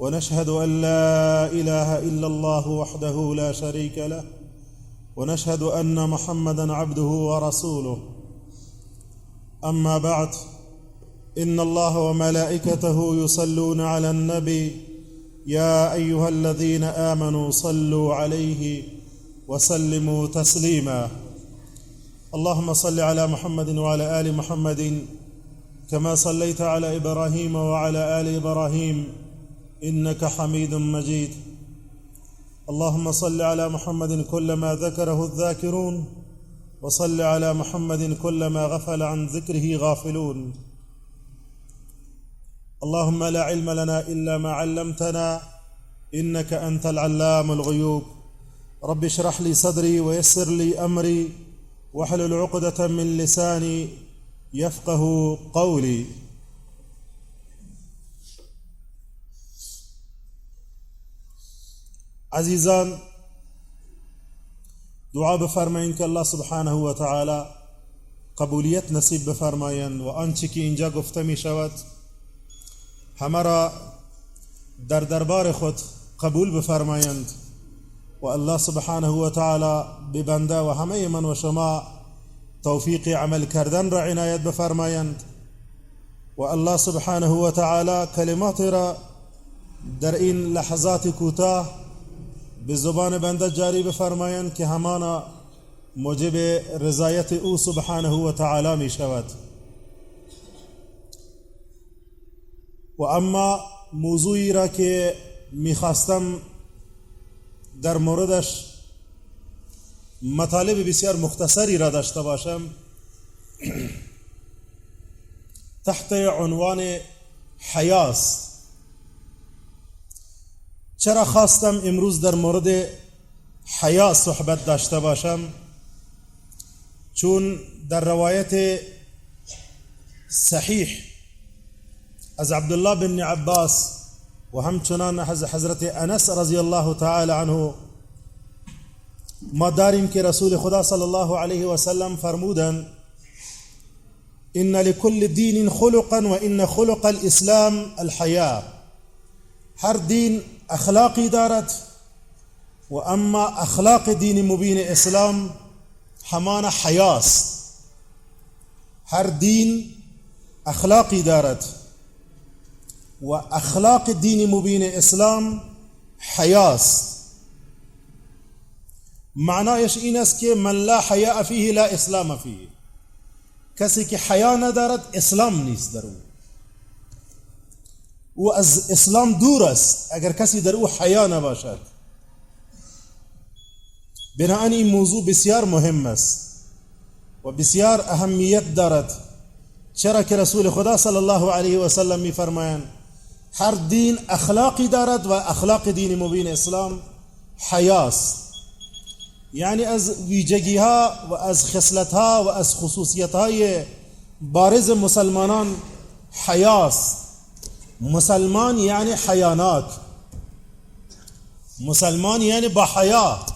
ونشهد أن لا إله إلا الله وحده لا شريك له ونشهد أن محمدا عبده ورسوله. أما بعد إن الله وملائكته يصلون على النبي يا أيها الذين آمنوا صلوا عليه وسلموا تسليما. اللهم صل على محمد وعلى آل محمد كما صليت على إبراهيم وعلى آل إبراهيم. إنك حميد مجيد. اللهم صل على محمد كلما ذكره الذاكرون وصل على محمد كلما غفل عن ذكره غافلون. اللهم لا علم لنا إلا ما علمتنا إنك أنت العلام الغيوب. رب اشرح لي صدري ويسر لي أمري واحلل عقدة من لساني يفقه قولي. عزیزان دعا بفرمایید که الله سبحانه و تعالی قبولیت نصیب بفرمایند و آنچه که اینجا گفته می شود همه را در دربار خود قبول بفرمایند و الله سبحانه و تعالی ببنده و همه من و شما توفیق عمل کردن را عنایت بفرمایند و الله سبحانه و تعالی کلمات را در این لحظات کوتاه به زبان بنده جاری بفرمایند که همانا موجب رضایت او سبحانه و تعالی می شود. و اما موضوعی را که می‌خواستم در موردش مطالب بسیار مختصری را داشته باشم تحت عنوان حیاست چرا خواستم امروز در مورد حیا صحبت داشته باشم؟ چون در روایت صحیح از عبدالله بن عباس و همچنان حضرت انس رضی الله تعالی عنه ما داریم که رسول خدا صلی الله علیه و سلم فرمودن ان لكل دین خلقا و ان خلق الاسلام الحیا. هر دین اخلاقی دارد و اما أخلاق دین مبین إسلام همان حیاست هر دین اخلاقی دارد و اخلاق دین مبین إسلام حیاست معنایش این است که من لا حیاء فیه لا إسلام فیه کسی که حیا ندارد إسلام نیست در أو از إسلام دور است اگر کسی در أو حیا نباشد بنابراین این موضوع بسیار مهم است. و بسیار اهمیت دارد. چرا که رسول خدا صلی الله علیه و سلم میفرمایند هر دین اخلاقی دارد و اخلاق دین مبین اسلام حیاست. یعنی از ویژگی ها و از خصلت ها و از خصوصیت های بارز مسلمانان حیاست. مسلمان یعنی حیانات. مسلمان یعنی با حیا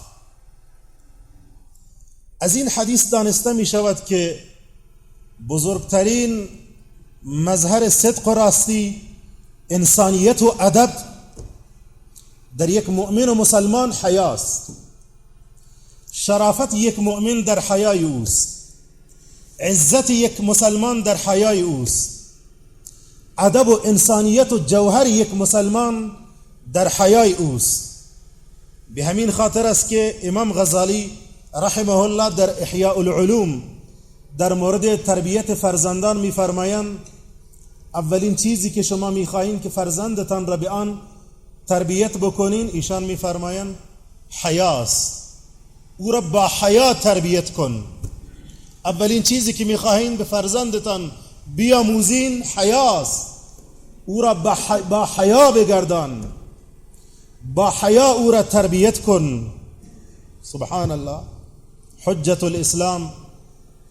از این حدیث دانسته می شود که بزرگترین مظهر صدق و راستی انسانیت و ادب در یک مؤمن و مسلمان حیاست. شرافت یک مؤمن در حیای اوست. عزت یک مسلمان در حیای اوست. ادب و انسانیت و جوهر یک مسلمان در حیای اوست. به همین خاطر است که امام غزالی رحمه الله در احیاء العلوم در مورد تربیت فرزندان میفرمایند اولین چیزی که شما می‌خواهید که فرزندتان را به آن تربیت بکنین ایشان میفرمایند حیاست او را با حیا تربیت کن. اولین چیزی که می‌خواهید به فرزندتان بیاموزین حیاست أو را با حیا بگردان. با حیا أو را تربیت کن. سبحان الله حجت الاسلام.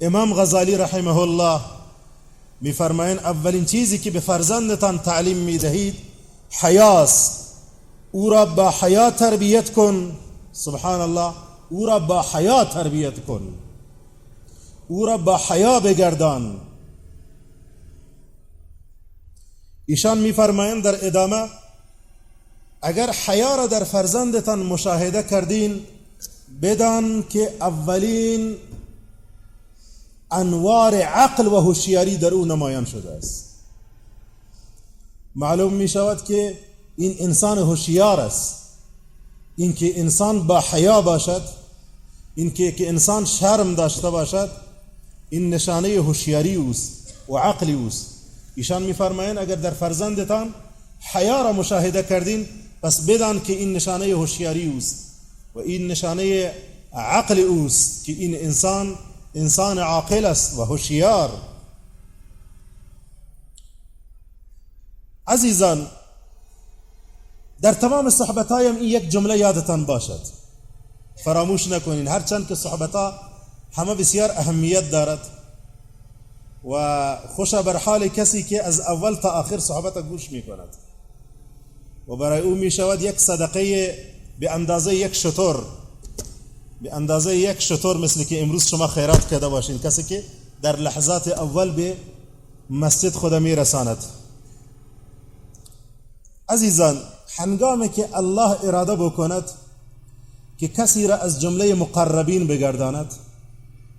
امام غزالی رحمه الله میفرمایند اولین چیزی که به فرزندتان تعلیم میدهید حیاست أو را با حیا تربیت کن. سبحان الله أو را با حیا تربیت کن. أو را با حیا بگردان. ایشان میفرمایند در ادامه اگر حیا را در فرزندتان مشاهده کردین بدان که اولین انوار عقل و هوشیاری در او نمایان شده است. معلوم می شود که این انسان هوشیار است. اینکه انسان با حیا باشد اینکه که انسان شرم داشته باشد این نشانه هوشیاری اوست و عقلی اوست. ایشان میفرمایند اگر در فرزندتان حیا را مشاهده کردین پس بدان که این نشانه هوشیاری اوست و این نشانه عقل اوست که این انسان انسان عاقل است و هوشیار. عزیزان در تمام صحبتایم این یک جمله یادتان باشد. فراموش نکنین هرچند که صحبتها همه بسیار اهمیت دارد. و خوش بر حال کسی که از اول تا آخر صحبت گوش می کند و برای او می شود یک صدقه به اندازه یک شطور به اندازه یک شطور مثل که امروز شما خیرات کرده باشین. کسی که در لحظات اول به مسجد خود می رساند عزیزان هنگامی که الله اراده بکند که کسی را از جمله مقربین بگرداند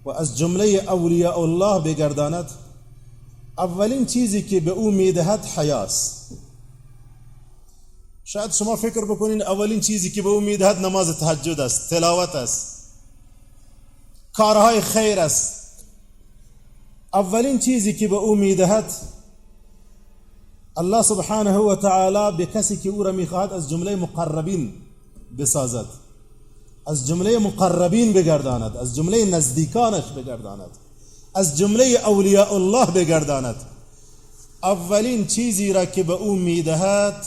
و از جمله اولیاء الله بگرداند اولین چیزی که به او می‌دهد حیاست شاید شما فکر بکنین اولین چیزی که به او می‌دهد نماز تهجد است تلاوت است کارهای خیر است. اولین چیزی که به او می‌دهد الله سبحانه و تعالی به کسی که او را می‌خواهد از جمله مقربین بسازد. از جمله مقربین بگرداند از جمله نزدیکانش بگرداند از جمله اولیاء الله بگرداند. اولین چیزی را که به أو میدهد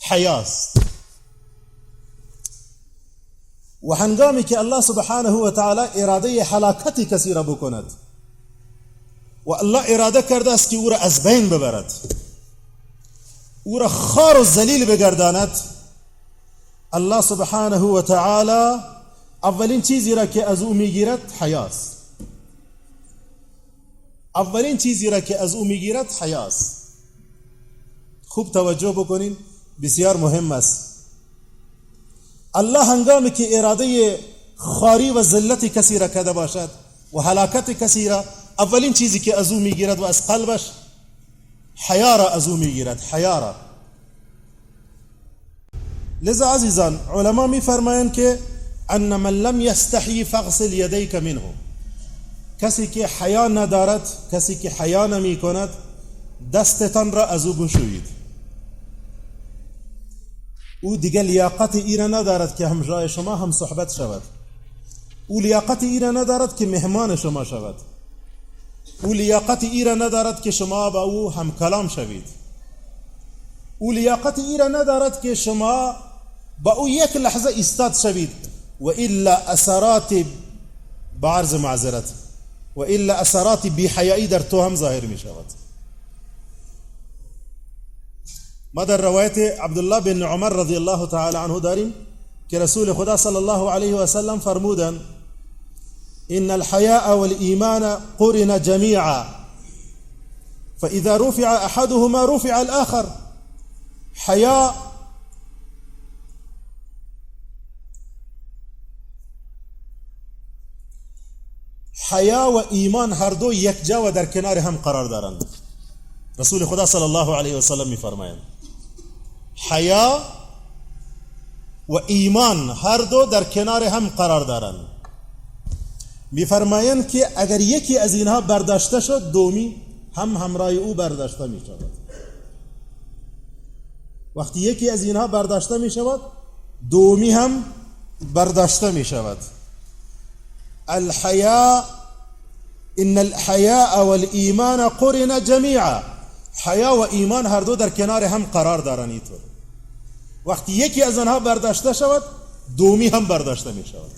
حیاست. و هنگامی که الله سبحانه و تعالی اراده حلاکت کسی را بکند و الله اراده کرده است که أو را از بین ببرد أو را خار و ذلیل بگرداند الله سبحانه و تعالی اولین چیزی را که از او می‌گیرد حیاست اولین چیزی را که از او می‌گیرد حیاست خوب توجه بکنین بسیار مهم است الله هنگامی که اراده خاری و ذلت کسی را کده باشد و هلاکت کسی را اولین چیزی که از او می‌گیرد و از قلبش حیا را از او می‌گیرد حیا لذا عزیزان علما میفرمایند که ان من لم یستحی فغسل یدیک منه. کسی که حیا ندارد کسی که حیا نمی کند دستتان را از او بشویید. او دیگه لیاقت ای ندارد که همجای شما هم صحبت شود. او لیاقت ای ندارد که مهمان شما شود. او لیاقت ای ندارد که شما با او هم کلام شوید. او لیاقت ای ندارد که شما یک لحظة استاد شوید و الا اثرات بعرض معذرت و الا اثرات بیحیایی در تو هم ظاهر می شود. ما در روایت عبدالله بن عمر رضی الله تعالی عنه داریم که رسول خدا صلی الله علیه و سلم فرمودن إن الحياء والايمان قرن جميعا فإذا رفع أحدهما رفع الآخر حياء حیا و ایمان هر دو یک جا و در کنار هم قرار دارند. رسول خدا صلی الله علیه و سلم میفرمایند. حیا و ایمان هر دو در کنار هم قرار دارند. میفرمایند که اگر یکی از اینها برداشته شد دومی هم همراه او برداشته می شود وقتی یکی از اینها برداشته می شود دومی هم برداشته می شود الحياء إن الحياء والإيمان قرن جميعا. حیا و ایمان هر دو در کنار هم قرار دارن اینطور وقتی یکی از آنها برداشته شود دومی هم برداشته می شود.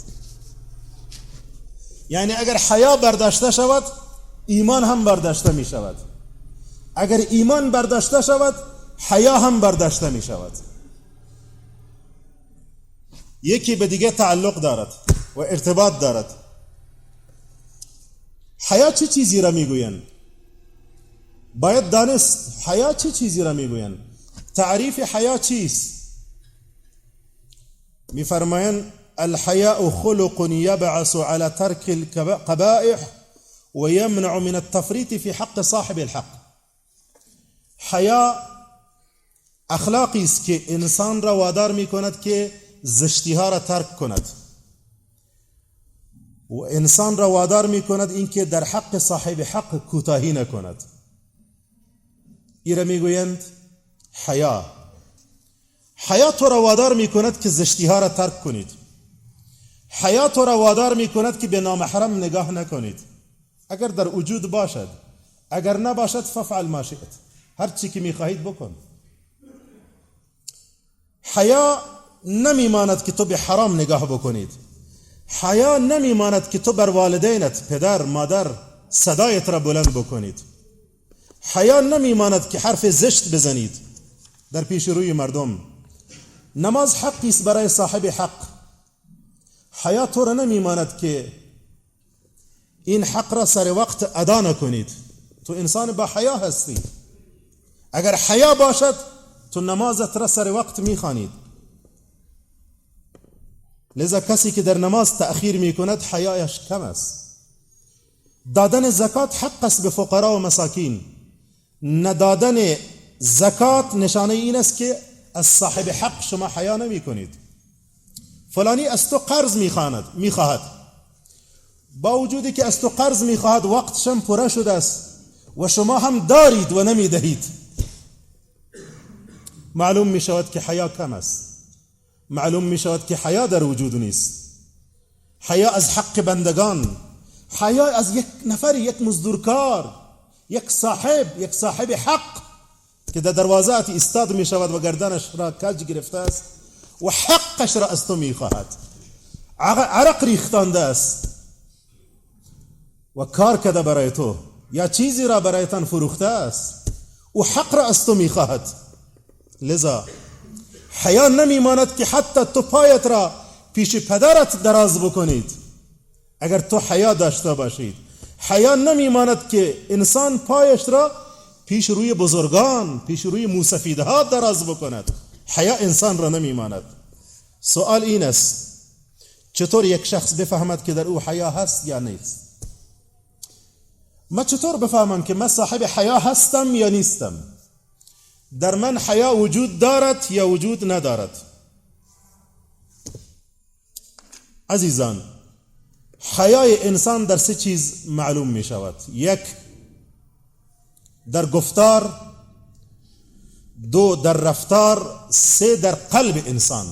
یعنی اگر حیا برداشته شود ایمان هم برداشته می شود. اگر ایمان برداشته شود حیا هم برداشته می شود. یکی به تعلق دارد و ارتباط دارد. حیا چه چیزی را میگویند باید دانست حیا چه چیزی را میگویند تعریف حیا چیست؟ میفرمایند الحياء خلق يبعث على ترك القبائح ويمنع من التفريط في حق صاحب الحق. است که انسان را وادار می کند که زشتی ها را ترک کند. و انسان را وادار می کند اینکه در حق صاحب حق کوتاهی نکند. این را می‌گویند حیا. حیا تو را وادار می کند که زشتی ها را ترک کنید. حیا تو را وادار می کند که به نامحرم نگاه نکنید. اگر در وجود باشد اگر نباشد ففعل ما شئت. هر چی که می‌خواهید بکن. حیا نمیماند که تو به حرام نگاه بکنید. حیا نمیماند که تو بر والدینت پدر مادر صدایت را بلند بکنید. حیا نمیماند که حرف زشت بزنید. در پیش روی مردم نماز حقی است برای صاحب حق. حیا تو را نمیماند که این حق را سر وقت ادا نکنید. تو انسان با حیا هستی. اگر حیا باشد تو نمازت را سر وقت می‌خوانید. لذا کسی که در نماز تأخیر می کند حیایش کم است. دادن زکات حق است به فقرا و مساکین. ندادن زکات نشانه این است که از صاحب حق شما حیا نمی کنید فلانی از تو قرض می‌خواند می‌خواهد. با وجودی که از تو قرض می‌خواهد وقتشم پره شده است و شما هم دارید و نمی‌دهید. معلوم می شود که حیا کم است. معلوم می شود که حیا در وجود نیست. حیا از حق بندگان حیا از یک نفر یک مزدورکار یک صاحب یک صاحب حق که در دروازه استاد می شود و گردنش را کج گرفته است و حقش را از تو می خواهد عرق ریختانده است و کار کده برای تو. یا چیزی را برایتان فروخته است و حق را از تو می خواهد لذا حیا نمیماند که حتی تو پایت را پیش پدرت دراز بکنید. اگر تو حیا داشته باشید حیا نمیماند که انسان پایش را پیش روی بزرگان پیش روی موسفیدها دراز بکند. حیا انسان را نمیماند. سوال این است چطور یک شخص بفهمد که در او حیا هست یا نیست؟ ما چطور بفهمم که من صاحب حیا هستم یا نیستم؟ در من حیا وجود دارد یا وجود ندارد؟ عزیزان حیای انسان در سه چیز معلوم می شود. یک در گفتار دو در رفتار سه در قلب انسان.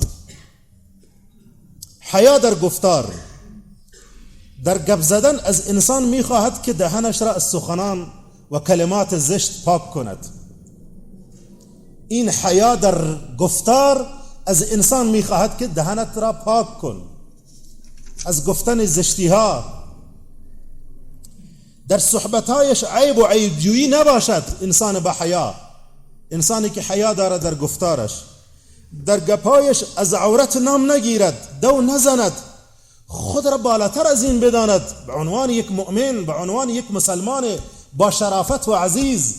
حیا در گفتار در گپ زدن از انسان می‌خواهد که دهنش را از سخنان و کلمات زشت پاک کند. این حیا در گفتار از انسان می‌خواهد که دهنت را پاک کن. از گفتن زشتی ها در صحبتهایش عیب و عیبجویی نباشد انسان با حیا. انسانی که حیا دارد در گفتارش. در گپایش از عورت نام نگیرد دو نزند. خود را بالاتر از این بداند. به عنوان یک مؤمن به عنوان یک مسلمان با شرافت و عزیز.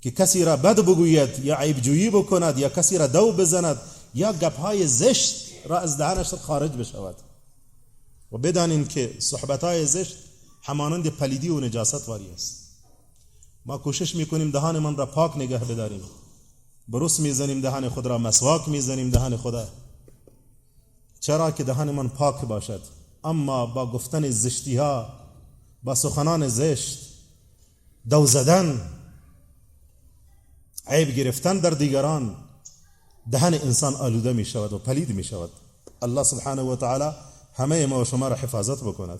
که کسی را بد بگوید یا عیب جویی بکند یا کسی را دو بزند یا گپهای زشت را از دهنش خارج بشود. و بدانیم که صحبتهای زشت همانند پلیدی و نجاست واری است. ما کوشش می‌کنیم دهان من را پاک نگه بداریم. بروس می‌زنیم دهان خود را مسواک می‌زنیم دهان خدا چرا که دهان من پاک باشد؟ اما با گفتن زشتی ها با سخنان زشت دو زدن عیب گرفتن در دیگران. دهن انسان آلوده می شود و پلید می شود الله سبحانه و تعالی همه ما و شما را حفاظت بکند.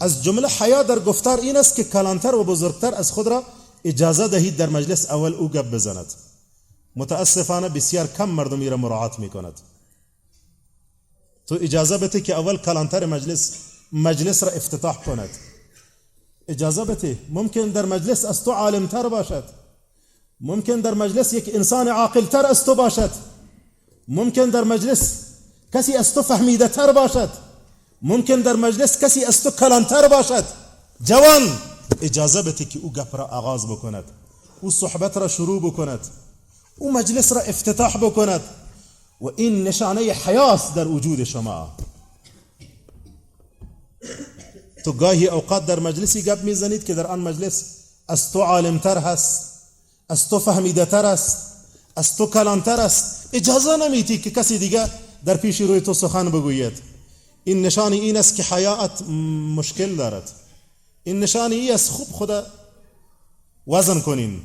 از جمله حیا در گفتار این است که کلانتر و بزرگتر از خود را اجازه دهید در مجلس اول او گپ بزند. متاسفانه بسیار کم مردم را مراعات می‌کند. تو اجازه بده که اول کلانتر مجلس مجلس را افتتاح کند. اجازه بده. ممکن در مجلس از تو عالمتر باشد. ممکن در مجلس یک انسان عاقلتر از تو باشد. ممکن در مجلس کسی از تو فهمیده تر باشد. ممکن در مجلس کسی از تو کلانتر باشد. جوان اجازه که أو گپ را آغاز بکند. أو صحبت را شروع بکند. أو مجلس را افتتاح بکند. و این نشانه حیاس در وجود شما. تو گاهی اوقات در مجلسی گپ میزنید که در آن مجلس از تو عالمتر هست. از تو فهمیده تر است از تو کلانتر است. اجازه نمیتی که کسی دیگه در پیش روی تو سخن بگوید. این نشان این است که حیات مشکل دارد. این نشان این است خوب خدا وزن کنین.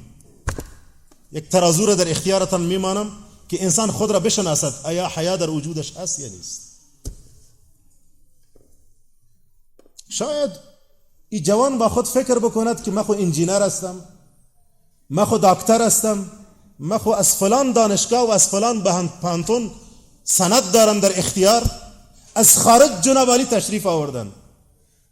یک ترازو را در اختیارتان میمانم که انسان خود را بشناسد. آیا حیا در وجودش هست یا نیست؟ شاید این جوان با خود فکر بکند که من خو انجینر هستم. من خو دکتر هستم من خو از فلان دانشگاه و از فلان پانتون سند دارم در اختیار. از خارج جناب علی تشریف آوردن.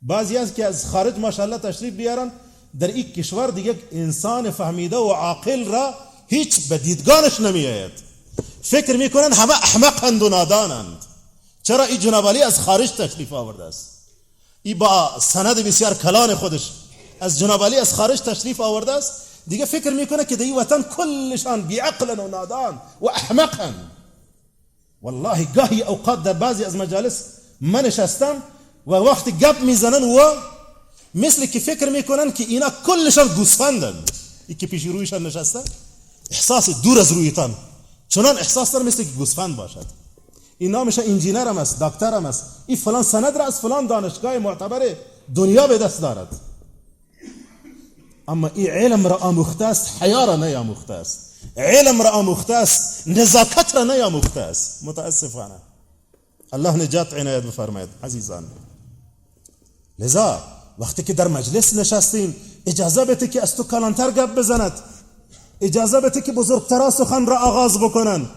بعضی از که از خارج ماشاءالله تشریف بیارن در این کشور دیگه انسان فهمیده و عاقل را هیچ به دیدگانش نمی آید فکر می‌کنن همه احمقند و نادانند. چرا این جناب علی از خارج تشریف آورده است؟ ای با سند بسیار کلان خودش از جناب علی از خارج تشریف آورده است؟ دیگه فکر میکنه که دی وطن کلشان بیعقلن و نادان و والله گاهی أوقات در بعضی از مجالس من نشستم و وقتی گپ میزنن و مثل که فکر میکنن که اینا کلشان گوسفندن ای که پیش رویشان نشستن إحساس دور از رویتان چنان إحساس دارم مثل که گوسفند باشد. این نامش انجینر هم است دکتر هم است. این فلان سند را از فلان دانشگاه معتبر دنیا به دست دارد. اما این علم را آموخته است حیا را نیاموخته است علم را آموخته است نزاکت را نیاموخته است متاسفانه. الله نجات عنایت بفرماید عزیزان. لذا وقتی که در مجلس نشستیم اجازه بده که از تو کلانتر گپ بزند. اجازه بده که بزرگترا سخن را آغاز بکنن.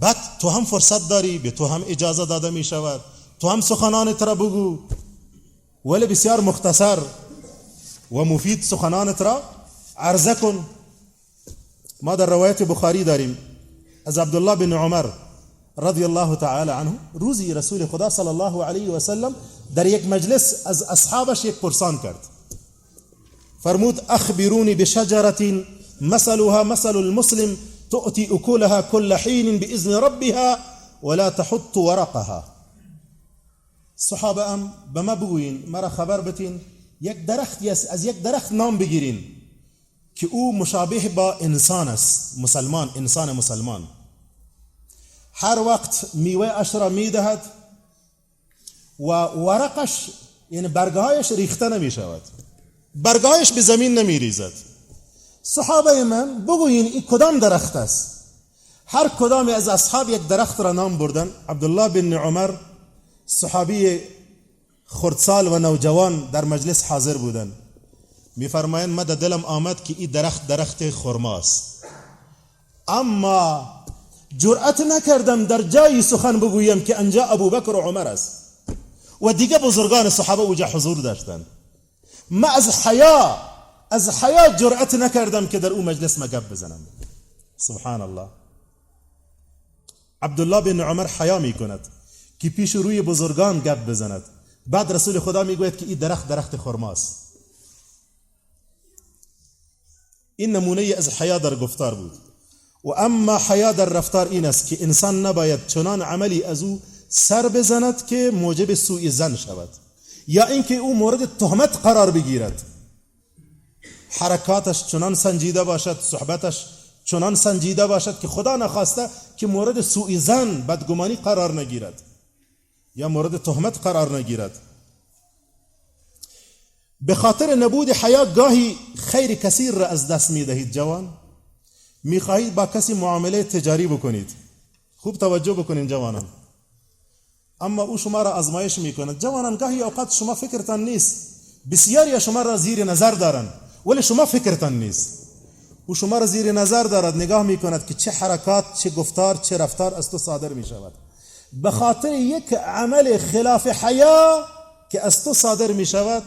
بعد تو هم فرصت داری به تو هم اجازه داده می شود تو هم سخنانت را بگو. ولی بسیار مختصر. و مفید سخنانت را عرضه کن ما در روایت بخاری داریم. از بن عمر رضی الله تعالی عنه روزی رسول خدا صلی الله علیه و سلم در یک مجلس از اصحابش یک پرسان کرد. فرمود اخبرونی بشجرة مثلها مثل المسلم تؤتي أكلها كل حين بإذن ربها ولا تحط ورقها. صحابه ام به ما بگوین مرا خبر بتین. یک درخت از یک درخت نام بگیرین که او مشابه با انسان است. مسلمان انسان مسلمان. هر وقت میوه اش را می‌دهد و ورقش یعنی برگهایش ریخته نمی شود برگهایش به زمین نمی ریزد صحابه من بگوین این کدام درخت است؟ هر کدام از اصحاب یک درخت را نام بردن. عبدالله بن عمر صحابی خردسال و نوجوان در مجلس حاضر بودن میفرمایند من دلم آمد که این درخت درخت خرماست اما جرأت نکردم در جایی سخن بگویم که انجا ابو بکر و عمر است و دیگه بزرگان صحابه اوجا حضور داشتن ما از حیا از حیا جرأت نکردم که در او مجلس مگب بزنم. سبحان الله عبدالله بن عمر حیا می کند که پیش روی بزرگان گپ بزند. بعد رسول خدا می‌گوید که این درخت درخت خرماست. این نمونه از حیا در گفتار بود. و اما حیا در رفتار این است که انسان نباید چنان عملی از او سر بزند که موجب سوء زن شود. یا اینکه او مورد تهمت قرار بگیرد. حرکاتش چنان سنجیده باشد صحبتش چنان سنجیده باشد که خدا نخواسته که مورد سوء زن بدگمانی قرار نگیرد. یا مورد تهمت قرار نگیرد. به خاطر نبود حیا گاهی خیر کثیر را از دست می دهید جوان. می خواهید با کسی معامله تجاری بکنید. خوب توجه بکنید جوانان. اما او شما را ازمایش می کند جوانان گاهی اوقات شما فکرتان نیست. بسیاری شما را زیر نظر دارند ولی شما فکرتان نیست. او شما را زیر نظر دارد نگاه می کند که چه حرکات چه گفتار چه رفتار از تو صادر می شود به خاطر یک عمل خلاف حیا که از تو صادر می شود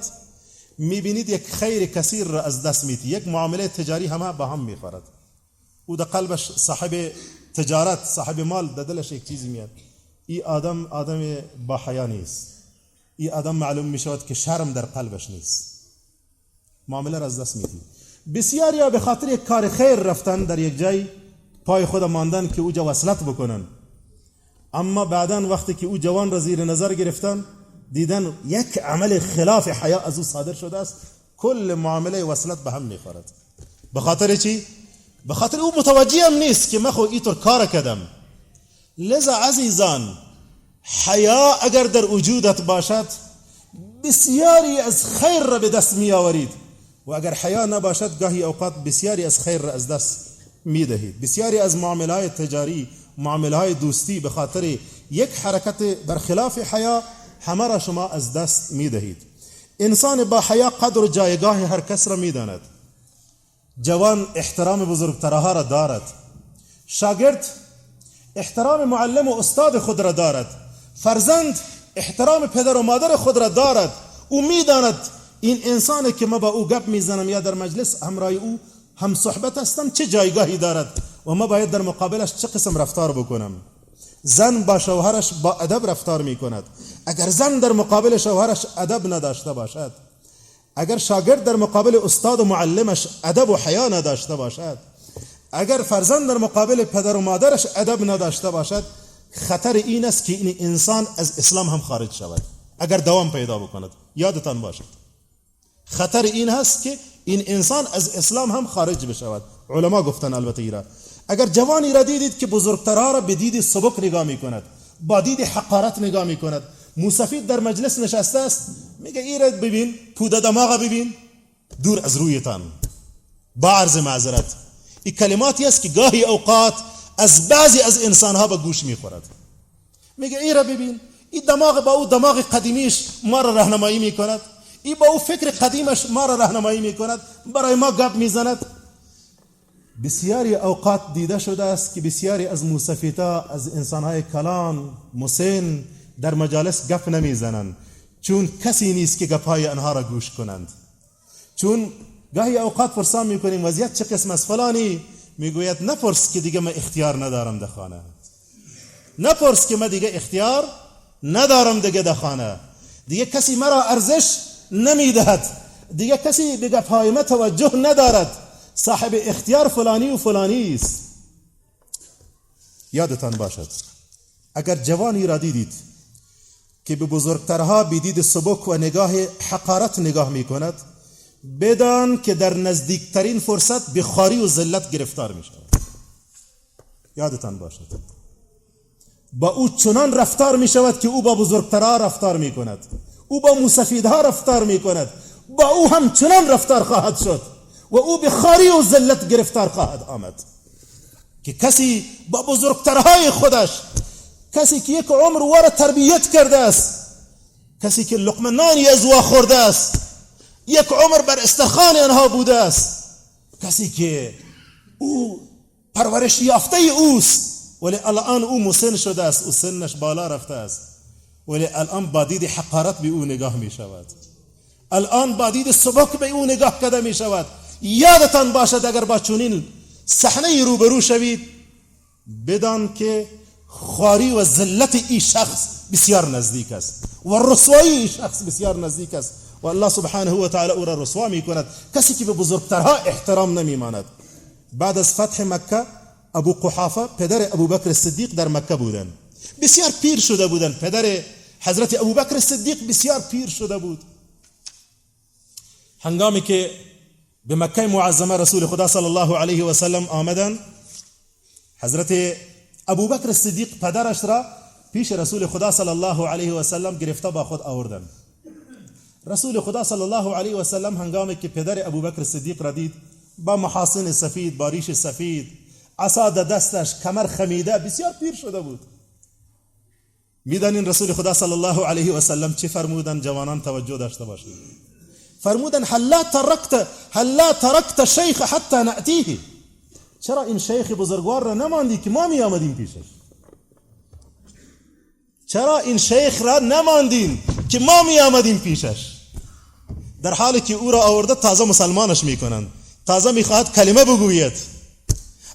می بینید یک خیر کثیر را از دست میتی یک معامله تجاری همه به هم می‌خورد. او در قلبش صاحب تجارت صاحب مال در دلش یک چیزی میاد این آدم آدم با حیا نیست. این آدم معلوم می شود که شرم در قلبش نیست. معامله را از دست میدی. بسیاری به خاطر یک کار خیر رفتن در یک جای پای خود ماندن که او وصلت بکنن. اما بعدا وقتی که او جوان را زیر نظر گرفتن دیدن یک عمل خلاف حیا از او صادر شده است. کل معامله وصلت به هم می‌خورد. به خاطر چی؟ به خاطر او متوجه هم نیست که من خو اینطور کار کردم. لذا عزیزان حیا اگر در وجودت باشد بسیاری از خیر را به دست می آورید و اگر حیا نباشد گاهی اوقات بسیاری از خیر را از دست می دهید بسیاری از معامله های تجاری معامله های دوستی به خاطر یک حرکت برخلاف حیا همه را شما از دست می دهید انسان با حیا قدر جایگاه هر کس را می داند جوان احترام بزرگترها را دارد. شاگرد احترام معلم و استاد خود را دارد. فرزند احترام پدر و مادر خود را دارد. او می‌داند این انسانی که ما با او گپ می‌زنم یا در مجلس همراه او هم صحبت هستم چه جایگاهی دارد. و ما باید در مقابلش چه قسم رفتار بکنم؟ زن با شوهرش با ادب رفتار می کند اگر زن در مقابل شوهرش ادب نداشته باشد اگر شاگرد در مقابل استاد و معلمش ادب و حیا نداشته باشد اگر فرزند در مقابل پدر و مادرش ادب نداشته باشد خطر این است که این انسان از اسلام هم خارج شود. اگر دوام پیدا بکند یادتان باشد. خطر این هست که این انسان از اسلام هم خارج بشود. علما گفتن البته ایرا. اگر جوانی را دیدید که بزرگترها را به دید سبک نگاه می کند با دید حقارت نگاه می کند موسفید در مجلس نشسته است میگه ایرد ببین پوده دماغ ببین. دور از رویتان. با عرض معذرت این کلماتی است که گاهی اوقات از بعضی از انسانها به گوش می‌خورد. میگه ای را ببین این دماغ با او دماغ قدیمیش ما را راهنمایی می‌کند. این با او فکر قدیمش ما را راهنمایی می‌کند. برای ما گپ می‌زند. بسیاری اوقات دیده شده است که بسیاری از موسفیتا از انسانهای کلان مسن در مجالس گپ نمی‌زنند. چون کسی نیست که گپهای آنها را گوش کنند. چون گاهی اوقات پرسان می‌کنیم وضعیت چه قسم از فلانی می‌گوید نپرس که دیگه من اختیار ندارم در خانه. نپرس که من دیگه اختیار ندارم دیگه در خانه. دیگه کسی مرا ارزش نمی‌دهد. دیگه کسی به گپهای ما توجه ندارد. صاحب اختیار فلانی و فلانی است. یادتان باشد اگر جوانی را دیدید که به بزرگترها بدید سبک و نگاه حقارت نگاه می کند بدان که در نزدیکترین فرصت به خاری و ذلت گرفتار می شود یادتان باشد با او چنان رفتار می شود که او با بزرگترها رفتار می کند او با موسفیدها رفتار می کند با او هم چنان رفتار خواهد شد. و او به خاری و ذلت گرفتار خواهد آمد. که کسی با بزرگترهای خودش کسی که یک عمر ور تربیت کرده است کسی که لقمه نانی از وا خورده است یک عمر بر استخان آنها بوده است کسی که او پرورش یافته اوست ولی الان او مسن شده است او سنش بالا رفته است ولی الان با دید حقارت به او نگاه می شود الان با دید سبک به او نگاه کرده می شود یادتان باشد اگر با چونین صحنه روبرو شوید بدان که خاری و ذلت این شخص بسیار نزدیک است و رسوایی این شخص بسیار نزدیک است و الله سبحانه و تعالی او را رسوا می کند. کسی که به بزرگترها احترام نمی ماند. بعد از فتح مکه ابو قحافه پدر ابو بکر صدیق در مکه بودند بسیار پیر شده بودند پدر حضرت ابو بکر صدیق بسیار پیر شده بود. هنگامی که به مکه معظمه رسول خدا صلی الله علیه و سلم آمدن. حضرت ابو بکر صدیق پدرش را پیش رسول خدا صلی الله علیه و سلم گرفته با خود آوردن. رسول خدا صلی الله علیه و سلم هنگامی که پدر ابو بکر صدیق را دید با محاسن سفید با ریش سفید عصا دستش کمر خمیده بسیار پیر شده بود. می‌دانین رسول خدا صلی الله علیه و سلم چه فرمودن؟ جوانان توجه داشته باشید. فرمودن هل لا ترکت لا ترکت شیخ حتی نأتیه. چرا این شیخ بزرگوار را نماندی که ما می آمدیم پیشش؟ چرا این شیخ را نماندین که ما می آمدیم پیشش؟ در حالی که او را آورده تازه مسلمانش می‌کنند. تازه می‌خواهد کلمه بگوید.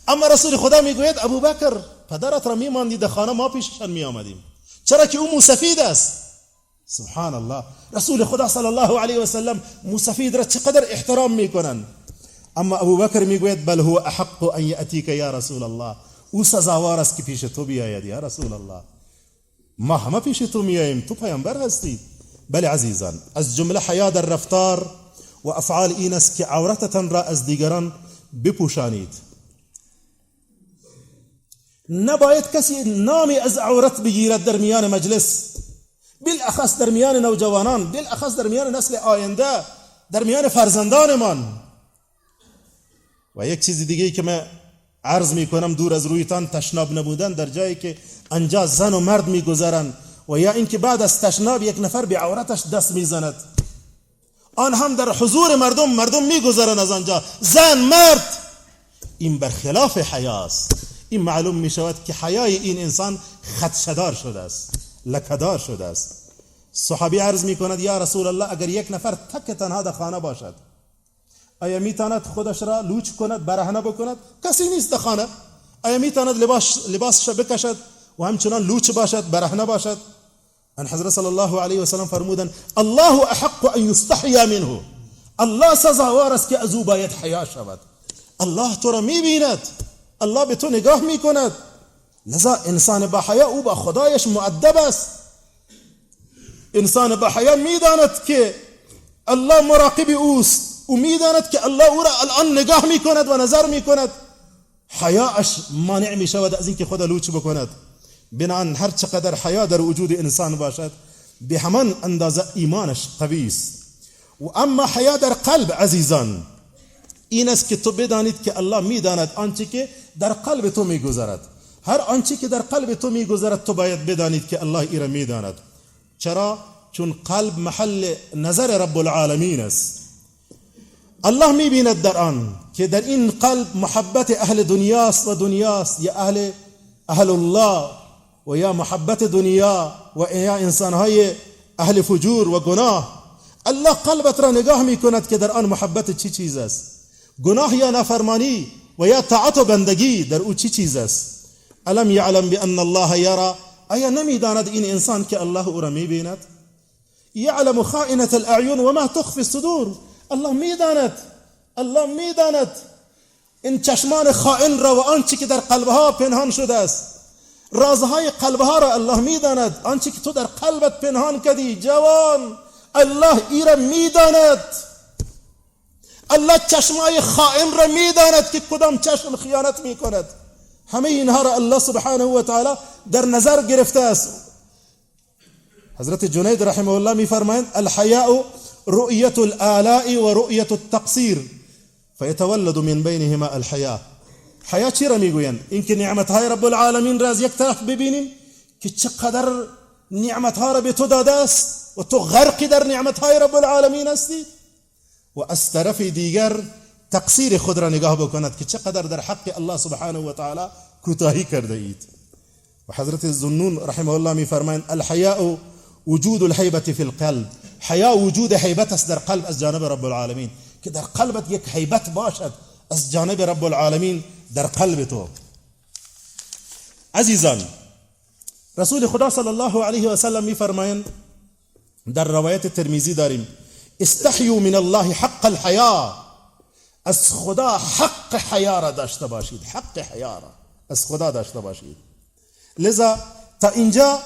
اما رسول خدا می‌گوید ابو بکر پدرت را میماندی در خانه ما پیششان می آمدیم چرا که او موسفید است. سبحان الله رسول خدا صلی الله علیه و سلم موسفید را چقدر احترام میکنند اما ابو بکر میگوید بل هو احق ان یاتیک یا رسول الله أو سزاوار است که پیش تو بیاید یا رسول الله ما همه پیش تو میاییم تو پیامبر هستید بله عزیزان از جمله حیا در رفتار و افعال این است که را از دیگران بپوشانید نباید کسی نامی از عورت بگیرد در میان مجلس بالاخص در میان نوجوانان بالاخص در میان نسل آینده در میان فرزندانمان. و یک چیز دیگه که من عرض می کنم دور از رویتان تشناب نبودن در جایی که انجا زن و مرد میگذرند و یا اینکه بعد از تشناب یک نفر به عورتش دست می‌زند. آن هم در حضور مردم مردم میگذرند از آنجا. زن مرد! این برخلاف حیاست این معلوم می شود که حیای این انسان خدشدار شده است. لکدار شده است. صحابی عرض می کند یا رسول الله اگر یک نفر تک تنها در خانه باشد آیا می‌تواند خودش را لوچ کند برهنه بکند؟ کسی نیست در خانه. آیا می‌تواند لباس لباسش بکشد و همچنان لوچ باشد برهنه باشد؟ ان حضرت صلی الله علیه و سلم فرمودن الله احق ان یستحیا منه. الله سزاوار است که از او باید حیا شود. الله تو را می‌بیند. الله به تو نگاه می‌کند. لذا انسان با حیا او با خدایش معدب است. انسان با حیا می‌داند که الله مراقب اوست. او می‌داند که الله او را الان نگاه می‌کند و نظر می‌کند. حیاش مانع می شود از اینکه خود لوچ بکند. بنان هر چقدر حیا در وجود انسان باشد به همان اندازه ایمانش قوی است. و اما حیا در قلب عزیزان این است که تو بدانید که الله می‌داند آنچه که در قلب تو میگذرد. هر آنچه که در قلب تو میگذرد تو باید بدانید که الله ایره می‌داند. چرا؟ چون قلب محل نظر رب العالمین است. الله می‌بیند در آن که در این قلب محبت اهل دنیاست و دنیاست. یا اهل اهل الله و یا محبت دنیا و یا انسانهای اهل فجور و گناه. الله قلبت را نگاه می‌کند که در آن محبت چی چیز است. گناه یا نافرمانی و یا طاعت و بندگی در او چی چیز است. الم یعلم بان الله یرا آیا نمی‌داند این انسان که الله او را می‌بیند یعلم خائنة الاعین و ما تخفی الصدور الله می‌داند الله می‌داند این چشمان خائن را و آنچه که در قلبها پنهان شده است رازهای قلبها را الله می‌داند آنچه که تو در قلبت پنهان کردی جوان الله ای را می‌داند الله چشمای خائن را می‌داند که کدام چشم خیانت می‌کند همه اینها را الله سبحانه و تعالی در نظر گرفته است. حضرت جنید رحمه الله میفرمایند الحیاء رؤیت الآلاء و رؤیت التقصیر فیتولد من بینهما الحیاء. حیا چی را میگویند؟ اینکه نعمت های رب العالمین را از یک طرف ببینیم که چقدر نعمت ها را به تو داده است و تو غرقی در نعمت های رب العالمین هستی و از طرف دیگر تقصیر خود را نگاه بکند که چقدر در حق الله سبحانه و تعالی کوتاهی کرده اید. و حضرت زنون رحمه الله میفرمایند الحیاء وجود الحیبة فی القلب. حیا وجود حیبت است در قلب از جانب رب العالمین. که در قلبت یک حیبت باشد از جانب رب العالمین در قلب تو. عزیزان رسول خدا صلی الله علیه و سلم میفرمایند در روایت ترمیزی داریم استحیو من الله حق الحیا از خدا حق حیا را داشته باشید حق حیا را از خدا داشته باشید. لذا تا اینجا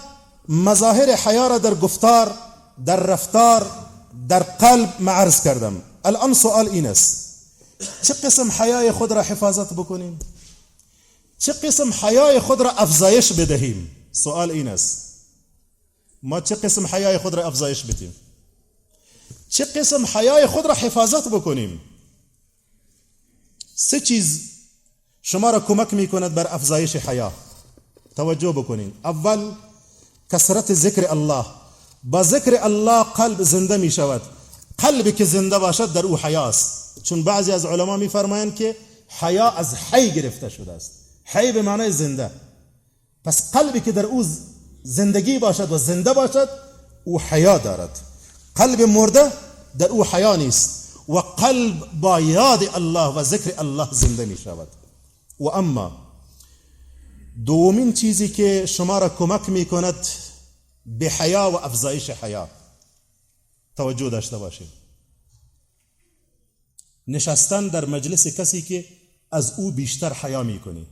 مظاهر حیا را در گفتار در رفتار در قلب معرض کردم. الان سوال این است. چه قسم حیای خود را حفاظت بکنیم؟ چه قسم حیای خود را افزایش بدهیم؟ سوال این است. ما چه قسم حیای خود را افزایش بدیم؟ چه قسم حیای خود را حفاظت بکنیم؟ سه چیز شما را کمک می کند بر افزایش حیا. توجه بکنین. اول کسرت ذکر الله. با ذکر الله قلب زنده می شود قلبی که زنده باشد در او حیاست چون بعضی از علما میفرمایند که حیا از حی گرفته شده است. حی به معنای زنده. پس قلبی که در او زندگی باشد و زنده باشد او حیا دارد. قلب مرده در او حیا نیست. و قلب با یاد الله و ذکر الله زنده می شود و اما دومین چیزی که شما را کمک می کند به حیا و افزایش حیا. توجه داشته باشید. نشستن در مجلس کسی که از او بیشتر حیا می‌کنی.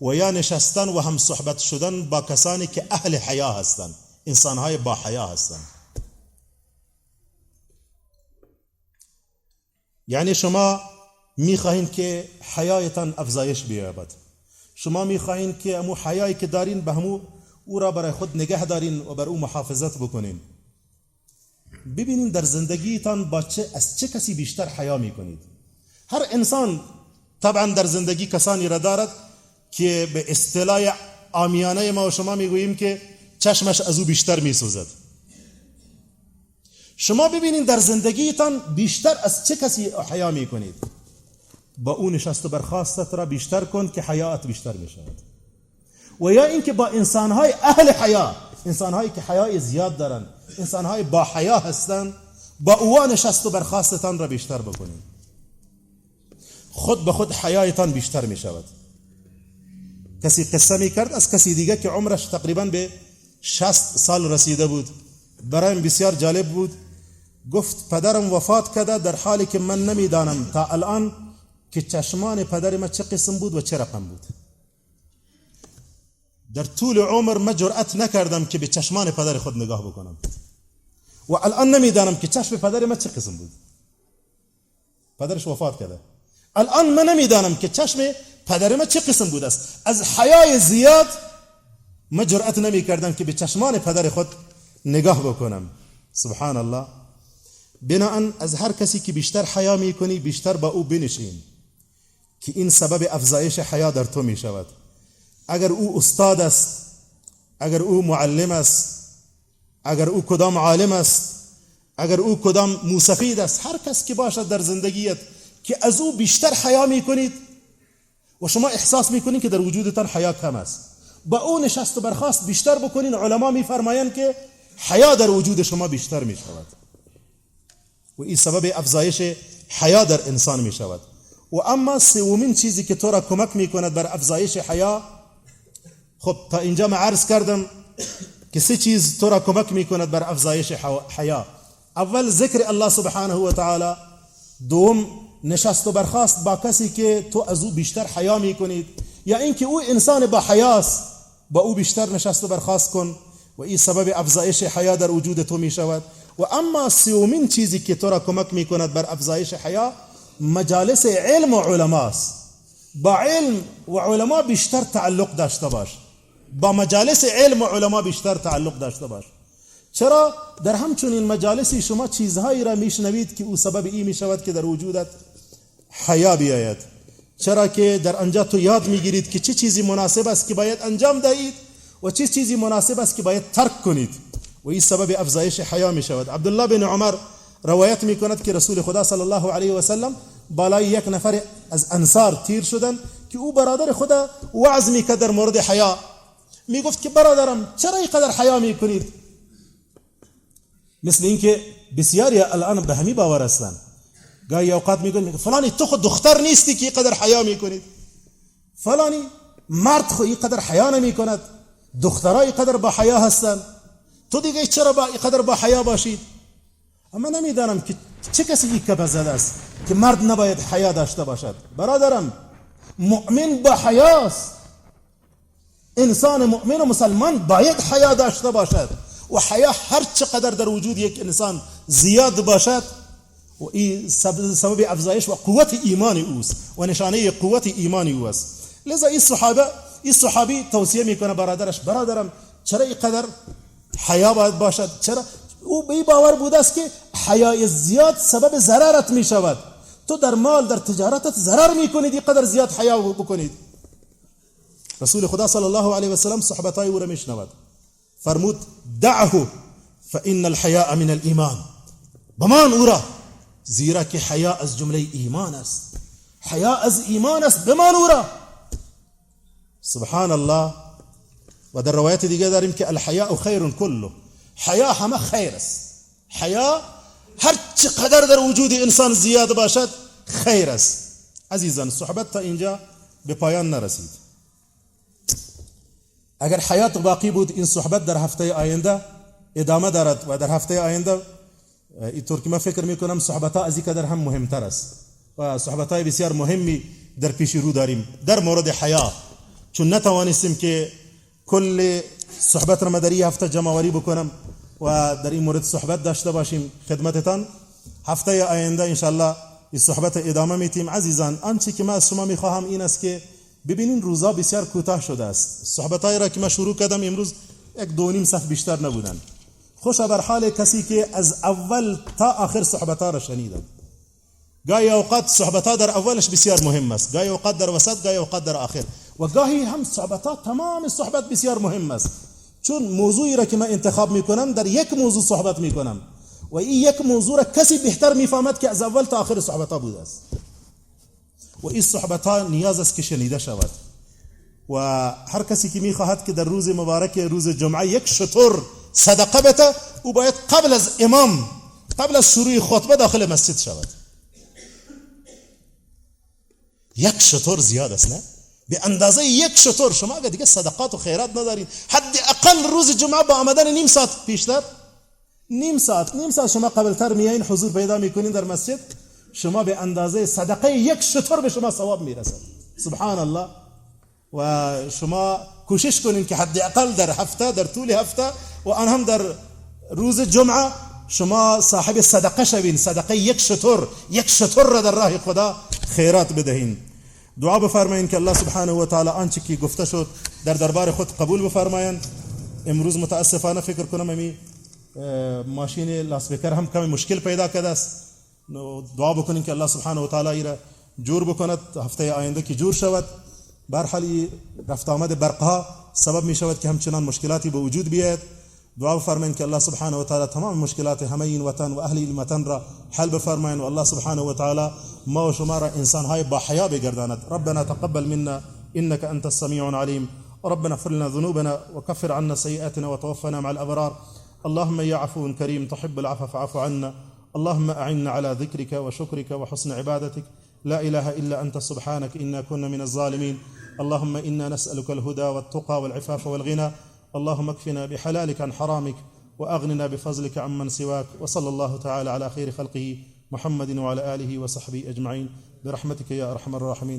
و یا نشستن و هم صحبت شدن با کسانی که اهل حیا هستند انسانهای با حیا هستند یعنی شما می‌خواهید که حیایتان افزایش بیابد. شما می‌خواهید که امو حیایی که دارین به همو او را برای خود نگه دارین و بر او محافظت بکنین. ببینین در زندگیتان با چه از چه کسی بیشتر حیا می‌کنید. هر انسان طبعا در زندگی کسانی را دارد که به اصطلاح آمیانه ما و شما می‌گوییم که چشمش از او بیشتر میسوزد. شما ببینید در زندگیتان بیشتر از چه کسی حیا می‌کنید؟ با او نشست و برخواستت را بیشتر کن که حیات بیشتر می‌شود. و یا اینکه با انسانهای اهل حیا انسانهایی که حیای زیاد دارن انسانهای با حیا هستند با او نشست و برخواستتان را بیشتر بکنید. خود به خود حیایتان بیشتر می شود کسی قصه می کرد از کسی دیگه که عمرش تقریبا به شست سال رسیده بود. برایم بسیار جالب بود. گفت پدرم وفات کرده در حالی که من نمی‌دانم تا الان که چشمان پدر ما چه قسم بود و چه رقم بود. در طول عمر ما جرأت نکردم که به چشمان پدر خود نگاه بکنم. و الان نمی‌دانم که چشم پدر ما چه قسم بود. پدرش وفات کرده الان من نمی‌دانم که چشم پدر ما چه قسم بود است. از حیای زیاد ما جرأت نمی کردم که به چشمان پدر خود نگاه بکنم. سبحان الله. بناهن از هر کسی که بیشتر حیا می‌کنی بیشتر با او بنشین. که این سبب افزایش حیا در تو می شود اگر او استاد است اگر او معلم است اگر او کدام عالم است اگر او کدام موسفید است هر کس که باشد در زندگیت که از او بیشتر حیا می‌کنید و شما احساس می‌کنید که در وجودتان حیا کم است. با او نشست و برخواست بیشتر بکنین. علما میفرمایند که حیا در وجود شما بیشتر می شود و این سبب افزایش حیا در انسان می شود. و اما سومین چیزی که تو را کمک می کند بر افزایش حیا خب تا اینجا ما عرض کردم که سه چیز تو را کمک می کند بر افزایش حیا. اول ذکر الله سبحانه و تعالی. دوم نشست و برخاست با کسی که تو از او بیشتر حیا می کنید یا اینکه او انسان با حیاست با او بیشتر نشست و برخاست کن و این سبب افزایش حیا در وجود تو می شود. و اما سومین چیزی که تو را کمک می کند بر افزایش حیا مجالس علم و علماست. با علم و علما بیشتر تعلق داشته باش. با مجالس علم و علما بیشتر تعلق داشته باش. چرا؟ در همچنین مجالسی شما چیزهایی را میشنوید که او سبب ای می شود که در وجودت حیا بیاید. چرا که در آنجا تو یاد می‌گیرید که چه چیزی مناسب است که باید انجام دهید و چه چیزی مناسب است که باید ترک کنید. و این سبب افزایش حیا می شود عبدالله بن عمر روایت می کند که رسول خدا صلی الله علیه و سلم بالای یک نفر از انصار تیر شدن که او برادر خدا وعظ می در مورد حیا. می گفت که برادرم چرا اینقدر حیا می کنید مثل اینکه بسیاری الان به همی باور هستند. گاهی اوقات میگن فلانی تو خود دختر نیستی که اینقدر حیا می‌کنید. فلانی مرد خو اینقدر حیا نمی کند دخترای اینقدر با حیا هستند. تو دیگه چرا با اینقدر با حیا باشید؟ اما نمی‌دانم که چه کسی یک کپ زده است که مرد نباید حیا داشته باشد. برادرم مؤمن با حیاست. انسان مؤمن و مسلمان باید حیا داشته باشد و حیا هر چقدر در وجود یک انسان زیاد باشد و این سبب افزایش و قوت ایمان اوست و نشانه قوت ایمان اوست لذا این صحابه این صحابی توصیه می‌کنه برادرش برادرم چرا اینقدر حیا باید باشد. چرا؟ او به باور بوده است که حیای زیاد سبب ضررت می شود. تو در مال در تجارتت ضرر می کنید اینقدر زیاد حیا بکنید. رسول خدا صلی الله علیه و سلم صحبتای او را میشنود فرمود دعه فان الحیاء من الايمان بمان او را زیرا که حیا از جمله ایمان است. حیا از ایمان است بمانورا سبحان الله. و در روایت دیگه داریم که الحیاء خیر کله حیا همه خیر است حیا هر چقدر در وجود إنسان زیاد باشد خیر است عزیزان صحبت تا اینجا به پایان اگر حیات باقی بود این صحبت در هفته آینده ادامه دارد و در هفته آینده اینطور که من فکر میکنم صحبت ها از این قدر هم مهمتر است و صحبت های بسیار مهمی در پیش رو داریم. در مورد حیا چون نتوانستیم که کل صحبت را هفته جمعوری بکنم و در این مورد صحبت داشته باشیم خدمتتان. هفته آینده انشالله این صحبت ادامه میتیم عزیزان آنچه که من از شما می‌خواهم این است که ببینین روزا بسیار کوتاه شده است. صحبت را که من شروع کردم امروز یک دو نیم صف بیشتر نبودن. خوش بر حال کسی که از اول تا آخر صحبت را شنیدن گاهی أوقات صحبت در أولش بسیار مهم است أوقات در وسط گاهی أوقات در آخر. و گاهی هم صحبت تمام صحبت بسیار مهم است چون موضوعی را که من انتخاب میکنم در یک موضوع صحبت میکنم. و این یک موضوع را کسی بهتر میفهمد که از اول تا آخر صحبت بوده است. و این صحبت نیاز است که شنیده شود. و هر کسی که میخواهد که در روز مبارک روز جمعه یک شطور صدقه بده أو باید قبل از امام قبل از شروع خطبه داخل مسجد شود. یک شطور زیاد است نه؟ به اندازه یک شطور. شما اگر دیگه صدقات و خیرات ندارین حد اقل روز جمعه با آمدن نیم ساعت پیشتر نیم ساعت نیم ساعت شما قبل تر میایین حضور پیدا می‌کنین در مسجد شما به اندازه صدقه یک شطور به شما ثواب می‌رسد. سبحان الله و شما کوشش کنین که حد اقل در هفته در طول هفته و آن هم در روز جمعه شما صاحب صدقه شوین. صدقه یک شطور یک شطور را در راه خدا خیرات بدهین. دعا بفرمایین که الله سبحانه و تعالی آنچه که گفته شد در دربار خود قبول بفرمایند. امروز متاسفانه فکر کنم امی ماشین لاسپیکر هم کمی مشکل پیدا کرده است. دعا بکنین که الله سبحانه و تعالی را جور بکند هفته آینده که جور شود. بر حال رفت آمد برقها سبب می شود که همچنان مشکلاتی به وجود بیاید. دعا بفرمایین که الله سبحانه و تعالی تمام مشکلات همه این وطن و أهل این وطن را حل بفرمایین و الله سبحانه و تعالی ما و إنسان های با حیا بگرداند. ربنا تقبل منا إنك أنت السميع العليم. ربنا اغفر لنا ذنوبنا وكفر عنا سيئاتنا وتوفنا مع الأبرار. اللهم يا عفو كريم تحب العفو فاعف عنا. اللهم أعنا على ذكرك وشكرك وحسن عبادتك. لا إله إلا أنت سبحانك إنا كنا من الظالمين. اللهم إنا نسألك الهدى والتقى والعفاف والغنى. اللهم اكفنا بحلالك عن حرامك وأغننا بفضلك عمن سواك وصلى الله تعالى على خير خلقه محمد وعلى آله وصحبه أجمعين. برحمتك يا أرحم الراحمين.